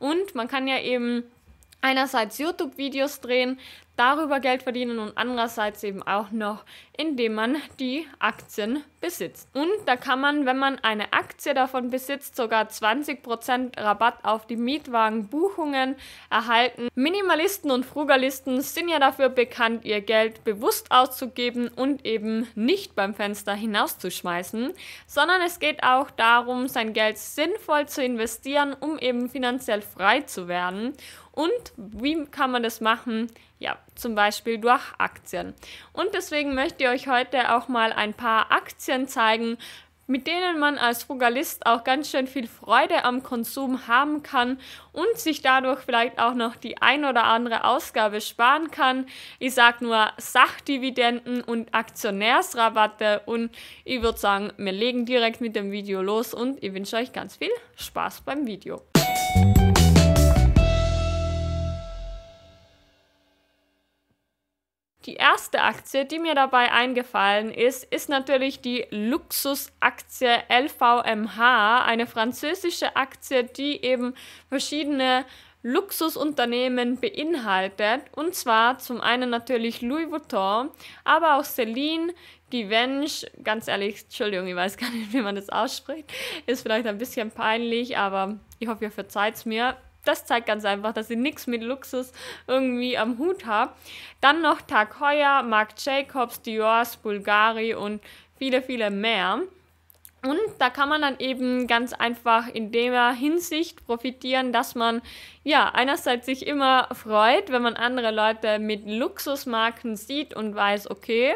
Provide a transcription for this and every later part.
Und man kann ja eben einerseits YouTube-Videos drehen, darüber Geld verdienen und andererseits eben auch noch, indem man die Aktien besitzt. Und da kann man, wenn man eine Aktie davon besitzt, sogar 20% Rabatt auf die Mietwagenbuchungen erhalten. Minimalisten und Frugalisten sind ja dafür bekannt, ihr Geld bewusst auszugeben und eben nicht beim Fenster hinauszuschmeißen, sondern es geht auch darum, sein Geld sinnvoll zu investieren, um eben finanziell frei zu werden. Und wie kann man das machen? Ja, zum Beispiel durch Aktien. Und deswegen möchte ich euch heute auch mal ein paar Aktien zeigen, mit denen man als Frugalist auch ganz schön viel Freude am Konsum haben kann und sich dadurch vielleicht auch noch die ein oder andere Ausgabe sparen kann. Ich sage nur Sachdividenden und Aktionärsrabatte und ich würde sagen, wir legen direkt mit dem Video los und ich wünsche euch ganz viel Spaß beim Video. Die erste Aktie, die mir dabei eingefallen ist, ist natürlich die Luxusaktie LVMH, eine französische Aktie, die eben verschiedene Luxusunternehmen beinhaltet. Und zwar zum einen natürlich Louis Vuitton, aber auch Celine, Givenchy, ganz ehrlich, Entschuldigung, ich weiß gar nicht, wie man das ausspricht. Ist vielleicht ein bisschen peinlich, aber ich hoffe, ihr verzeiht es mir das zeigt ganz einfach, dass ich nichts mit Luxus irgendwie am Hut habe. Dann noch Tag Heuer, Marc Jacobs, Dior's, Bulgari und viele, viele mehr. Und da kann man dann eben ganz einfach in der Hinsicht profitieren, dass man ja einerseits sich immer freut, wenn man andere Leute mit Luxusmarken sieht und weiß, okay,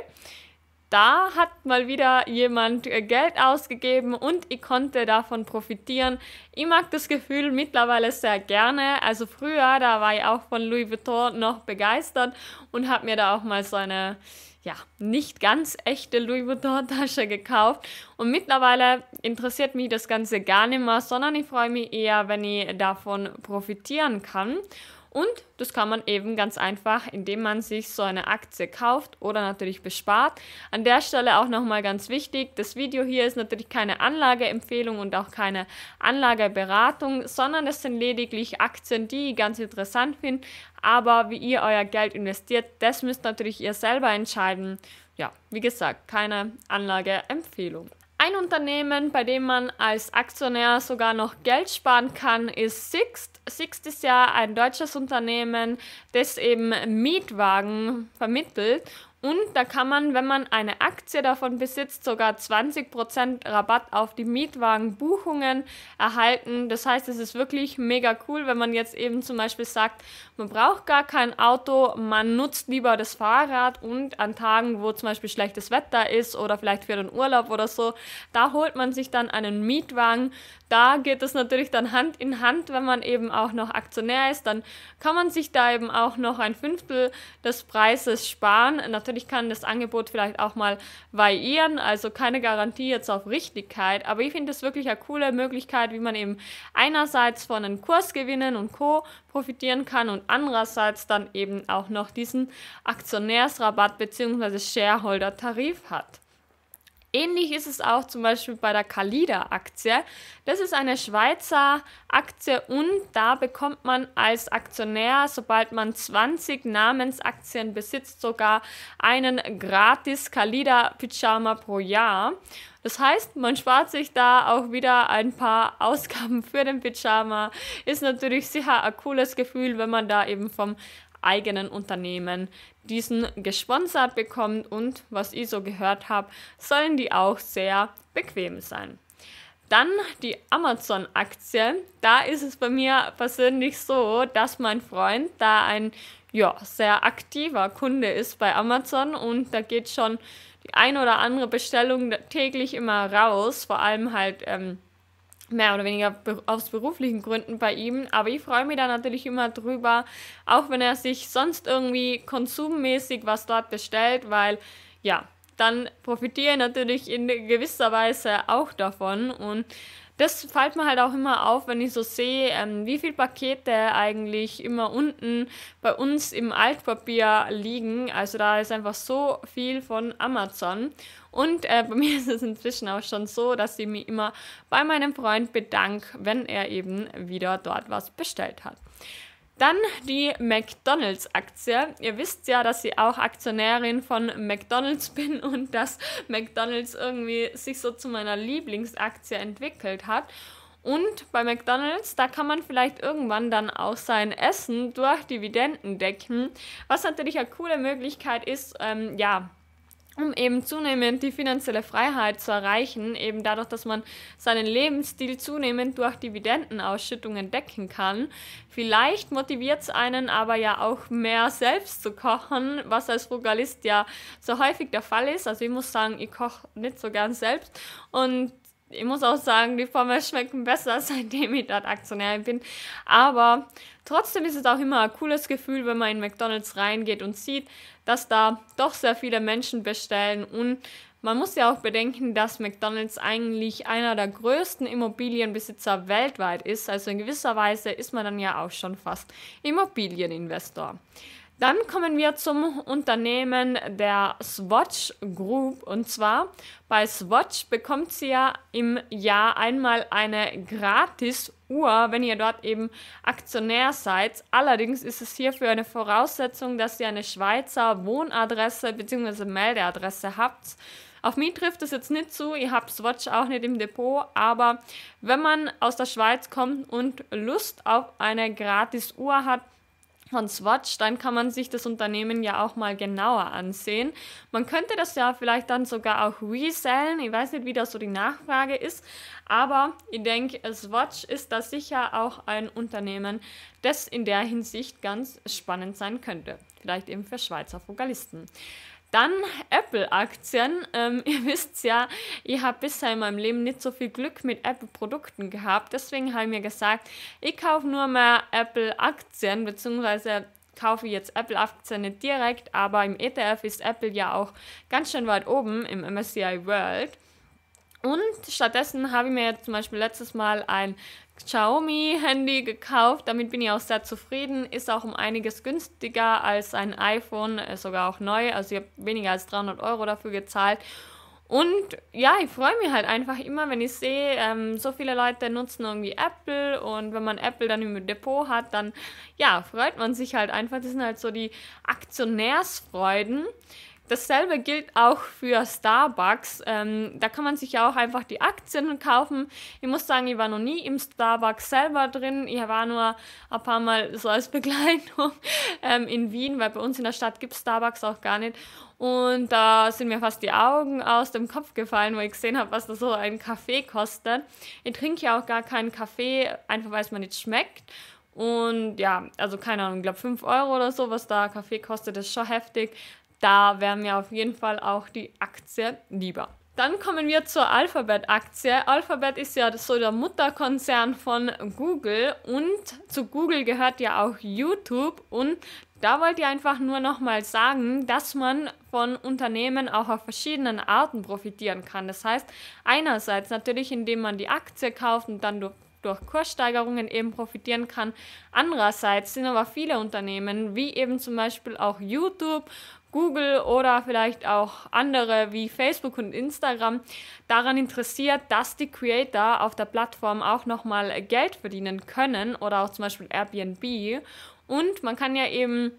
da hat mal wieder jemand äh, Geld ausgegeben und ich konnte davon profitieren. Ich mag das Gefühl mittlerweile sehr gerne. Also früher, da war ich auch von Louis Vuitton noch begeistert und habe mir da auch mal so eine ja, nicht ganz echte Louis Vuitton-Tasche gekauft. Und mittlerweile interessiert mich das Ganze gar nicht mehr, sondern ich freue mich eher, wenn ich davon profitieren kann. Und das kann man eben ganz einfach, indem man sich so eine Aktie kauft oder natürlich bespart. An der Stelle auch nochmal ganz wichtig, das Video hier ist natürlich keine Anlageempfehlung und auch keine Anlageberatung, sondern es sind lediglich Aktien, die ich ganz interessant finde. Aber wie ihr euer Geld investiert, das müsst natürlich ihr selber entscheiden. Ja, wie gesagt, keine Anlageempfehlung. Ein Unternehmen, bei dem man als Aktionär sogar noch Geld sparen kann, ist Sixt. Sixt ist ja ein deutsches Unternehmen, das eben Mietwagen vermittelt und da kann man, wenn man eine Aktie davon besitzt, sogar 20% Rabatt auf die Mietwagenbuchungen erhalten. Das heißt, es ist wirklich mega cool, wenn man jetzt eben zum Beispiel sagt, man braucht gar kein Auto, man nutzt lieber das Fahrrad und an Tagen, wo zum Beispiel schlechtes Wetter ist oder vielleicht für den Urlaub oder so, da holt man sich dann einen Mietwagen. Da geht es natürlich dann Hand in Hand, wenn man eben auch noch Aktionär ist, dann kann man sich da eben auch noch ein Fünftel des Preises sparen. Natürlich Natürlich kann das Angebot vielleicht auch mal variieren, also keine Garantie jetzt auf Richtigkeit, aber ich finde es wirklich eine coole Möglichkeit, wie man eben einerseits von den Kursgewinnen und Co. profitieren kann und andererseits dann eben auch noch diesen Aktionärsrabatt bzw. Shareholder-Tarif hat. Ähnlich ist es auch zum Beispiel bei der Calida-Aktie. Das ist eine Schweizer Aktie und da bekommt man als Aktionär, sobald man 20 Namensaktien besitzt, sogar einen gratis Calida-Pyjama pro Jahr. Das heißt, man spart sich da auch wieder ein paar Ausgaben für den Pyjama. Ist natürlich sicher ein cooles Gefühl, wenn man da eben vom eigenen Unternehmen diesen gesponsert bekommt und was ich so gehört habe, sollen die auch sehr bequem sein. Dann die Amazon-Aktie. Da ist es bei mir persönlich so, dass mein Freund da ein ja, sehr aktiver Kunde ist bei Amazon und da geht schon die ein oder andere Bestellung täglich immer raus, vor allem halt ähm, mehr oder weniger aus beruflichen Gründen bei ihm. Aber ich freue mich da natürlich immer drüber, auch wenn er sich sonst irgendwie konsummäßig was dort bestellt, weil ja, dann profitiere ich natürlich in gewisser Weise auch davon. Und das fällt mir halt auch immer auf, wenn ich so sehe, ähm, wie viele Pakete eigentlich immer unten bei uns im Altpapier liegen. Also da ist einfach so viel von Amazon. Und äh, bei mir ist es inzwischen auch schon so, dass ich mich immer bei meinem Freund bedanke, wenn er eben wieder dort was bestellt hat. Dann die McDonald's-Aktie. Ihr wisst ja, dass ich auch Aktionärin von McDonald's bin und dass McDonald's irgendwie sich so zu meiner Lieblingsaktie entwickelt hat. Und bei McDonald's, da kann man vielleicht irgendwann dann auch sein Essen durch Dividenden decken, was natürlich eine coole Möglichkeit ist, ähm, ja, um eben zunehmend die finanzielle Freiheit zu erreichen, eben dadurch, dass man seinen Lebensstil zunehmend durch Dividendenausschüttungen decken kann. Vielleicht motiviert es einen aber ja auch mehr selbst zu kochen, was als Frugalist ja so häufig der Fall ist. Also ich muss sagen, ich koche nicht so gern selbst und ich muss auch sagen, die Pommes schmecken besser, seitdem ich dort Aktionär bin. Aber trotzdem ist es auch immer ein cooles Gefühl, wenn man in McDonald's reingeht und sieht, dass da doch sehr viele Menschen bestellen. Und man muss ja auch bedenken, dass McDonald's eigentlich einer der größten Immobilienbesitzer weltweit ist. Also in gewisser Weise ist man dann ja auch schon fast Immobilieninvestor. Dann kommen wir zum Unternehmen der Swatch Group. Und zwar bei Swatch bekommt sie ja im Jahr einmal eine gratis Uhr, wenn ihr dort eben Aktionär seid. Allerdings ist es hierfür eine Voraussetzung, dass ihr eine Schweizer Wohnadresse bzw. Meldeadresse habt. Auf mich trifft es jetzt nicht zu, ich habe Swatch auch nicht im Depot, aber wenn man aus der Schweiz kommt und Lust auf eine gratis Uhr hat, von Swatch, dann kann man sich das Unternehmen ja auch mal genauer ansehen. Man könnte das ja vielleicht dann sogar auch resellen. Ich weiß nicht, wie das so die Nachfrage ist, aber ich denke, Swatch ist da sicher auch ein Unternehmen, das in der Hinsicht ganz spannend sein könnte. Vielleicht eben für Schweizer Fokalisten. Dann Apple-Aktien. Ähm, ihr wisst ja, ich habe bisher in meinem Leben nicht so viel Glück mit Apple-Produkten gehabt. Deswegen habe ich mir gesagt, ich kaufe nur mehr Apple-Aktien, beziehungsweise kaufe ich jetzt Apple-Aktien nicht direkt, aber im ETF ist Apple ja auch ganz schön weit oben im MSCI World. Und stattdessen habe ich mir jetzt zum Beispiel letztes Mal ein Xiaomi-Handy gekauft. Damit bin ich auch sehr zufrieden. Ist auch um einiges günstiger als ein iPhone, äh, sogar auch neu. Also ich habe weniger als 300 Euro dafür gezahlt. Und ja, ich freue mich halt einfach immer, wenn ich sehe, ähm, so viele Leute nutzen irgendwie Apple und wenn man Apple dann im Depot hat, dann ja, freut man sich halt einfach. Das sind halt so die Aktionärsfreuden. Dasselbe gilt auch für Starbucks. Ähm, da kann man sich ja auch einfach die Aktien kaufen. Ich muss sagen, ich war noch nie im Starbucks selber drin. Ich war nur ein paar Mal so als Begleitung ähm, in Wien, weil bei uns in der Stadt gibt es Starbucks auch gar nicht. Und da sind mir fast die Augen aus dem Kopf gefallen, wo ich gesehen habe, was da so ein Kaffee kostet. Ich trinke ja auch gar keinen Kaffee, einfach weil es mir nicht schmeckt. Und ja, also keine Ahnung, ich glaube 5 Euro oder so, was da Kaffee kostet, ist schon heftig da wäre mir auf jeden Fall auch die Aktie lieber. Dann kommen wir zur Alphabet-Aktie. Alphabet ist ja so der Mutterkonzern von Google und zu Google gehört ja auch YouTube und da wollte ich einfach nur nochmal sagen, dass man von Unternehmen auch auf verschiedenen Arten profitieren kann. Das heißt, einerseits natürlich, indem man die Aktie kauft und dann durch durch Kurssteigerungen eben profitieren kann. Andererseits sind aber viele Unternehmen, wie eben zum Beispiel auch YouTube Google oder vielleicht auch andere wie Facebook und Instagram daran interessiert, dass die Creator auf der Plattform auch nochmal Geld verdienen können oder auch zum Beispiel Airbnb. Und man kann ja eben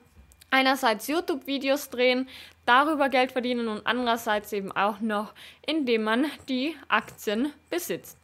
einerseits YouTube-Videos drehen, darüber Geld verdienen und andererseits eben auch noch, indem man die Aktien besitzt.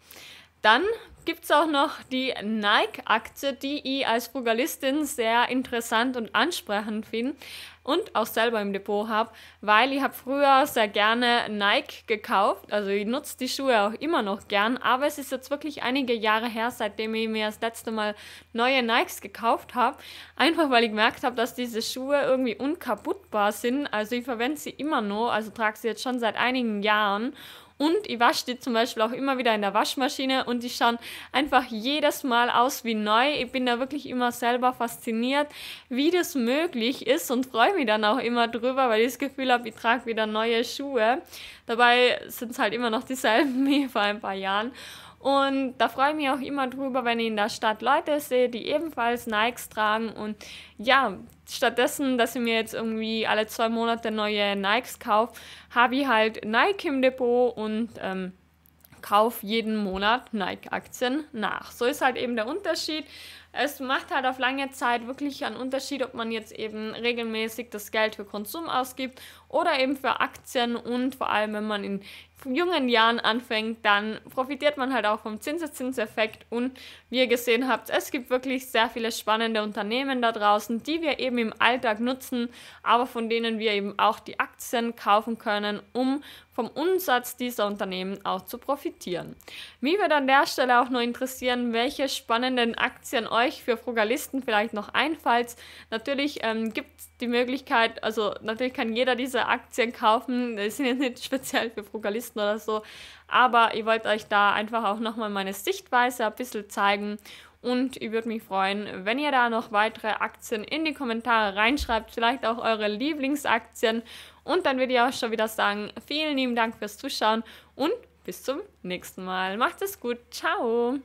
Dann gibt es auch noch die Nike-Aktie, die ich als Frugalistin sehr interessant und ansprechend finde und auch selber im Depot habe, weil ich habe früher sehr gerne Nike gekauft. Also ich nutze die Schuhe auch immer noch gern, aber es ist jetzt wirklich einige Jahre her, seitdem ich mir das letzte Mal neue Nikes gekauft habe. Einfach weil ich gemerkt habe, dass diese Schuhe irgendwie unkaputtbar sind. Also ich verwende sie immer noch, also trage sie jetzt schon seit einigen Jahren und ich wasche die zum Beispiel auch immer wieder in der Waschmaschine und die schauen einfach jedes Mal aus wie neu. Ich bin da wirklich immer selber fasziniert, wie das möglich ist und freue mich dann auch immer drüber, weil ich das Gefühl habe, ich trage wieder neue Schuhe. Dabei sind es halt immer noch dieselben wie vor ein paar Jahren. Und da freue ich mich auch immer drüber, wenn ich in der Stadt Leute sehe, die ebenfalls Nikes tragen. Und ja, stattdessen, dass ich mir jetzt irgendwie alle zwei Monate neue Nikes kaufe, habe ich halt Nike im Depot und ähm, kaufe jeden Monat Nike-Aktien nach. So ist halt eben der Unterschied. Es macht halt auf lange Zeit wirklich einen Unterschied, ob man jetzt eben regelmäßig das Geld für Konsum ausgibt oder eben für Aktien und vor allem, wenn man in jungen Jahren anfängt, dann profitiert man halt auch vom Zinseszinseffekt und wie ihr gesehen habt, es gibt wirklich sehr viele spannende Unternehmen da draußen, die wir eben im Alltag nutzen, aber von denen wir eben auch die Aktien kaufen können, um vom Umsatz dieser Unternehmen auch zu profitieren. Mich würde an der Stelle auch nur interessieren, welche spannenden Aktien euch für Frugalisten vielleicht noch einfallen. Natürlich ähm, gibt es die Möglichkeit, also natürlich kann jeder diese Aktien kaufen, die sind jetzt nicht speziell für Frugalisten oder so, aber ich wollte euch da einfach auch nochmal meine Sichtweise ein bisschen zeigen und ich würde mich freuen, wenn ihr da noch weitere Aktien in die Kommentare reinschreibt, vielleicht auch eure Lieblingsaktien. Und dann würde ich auch schon wieder sagen, vielen lieben Dank fürs Zuschauen und bis zum nächsten Mal. Macht es gut. Ciao.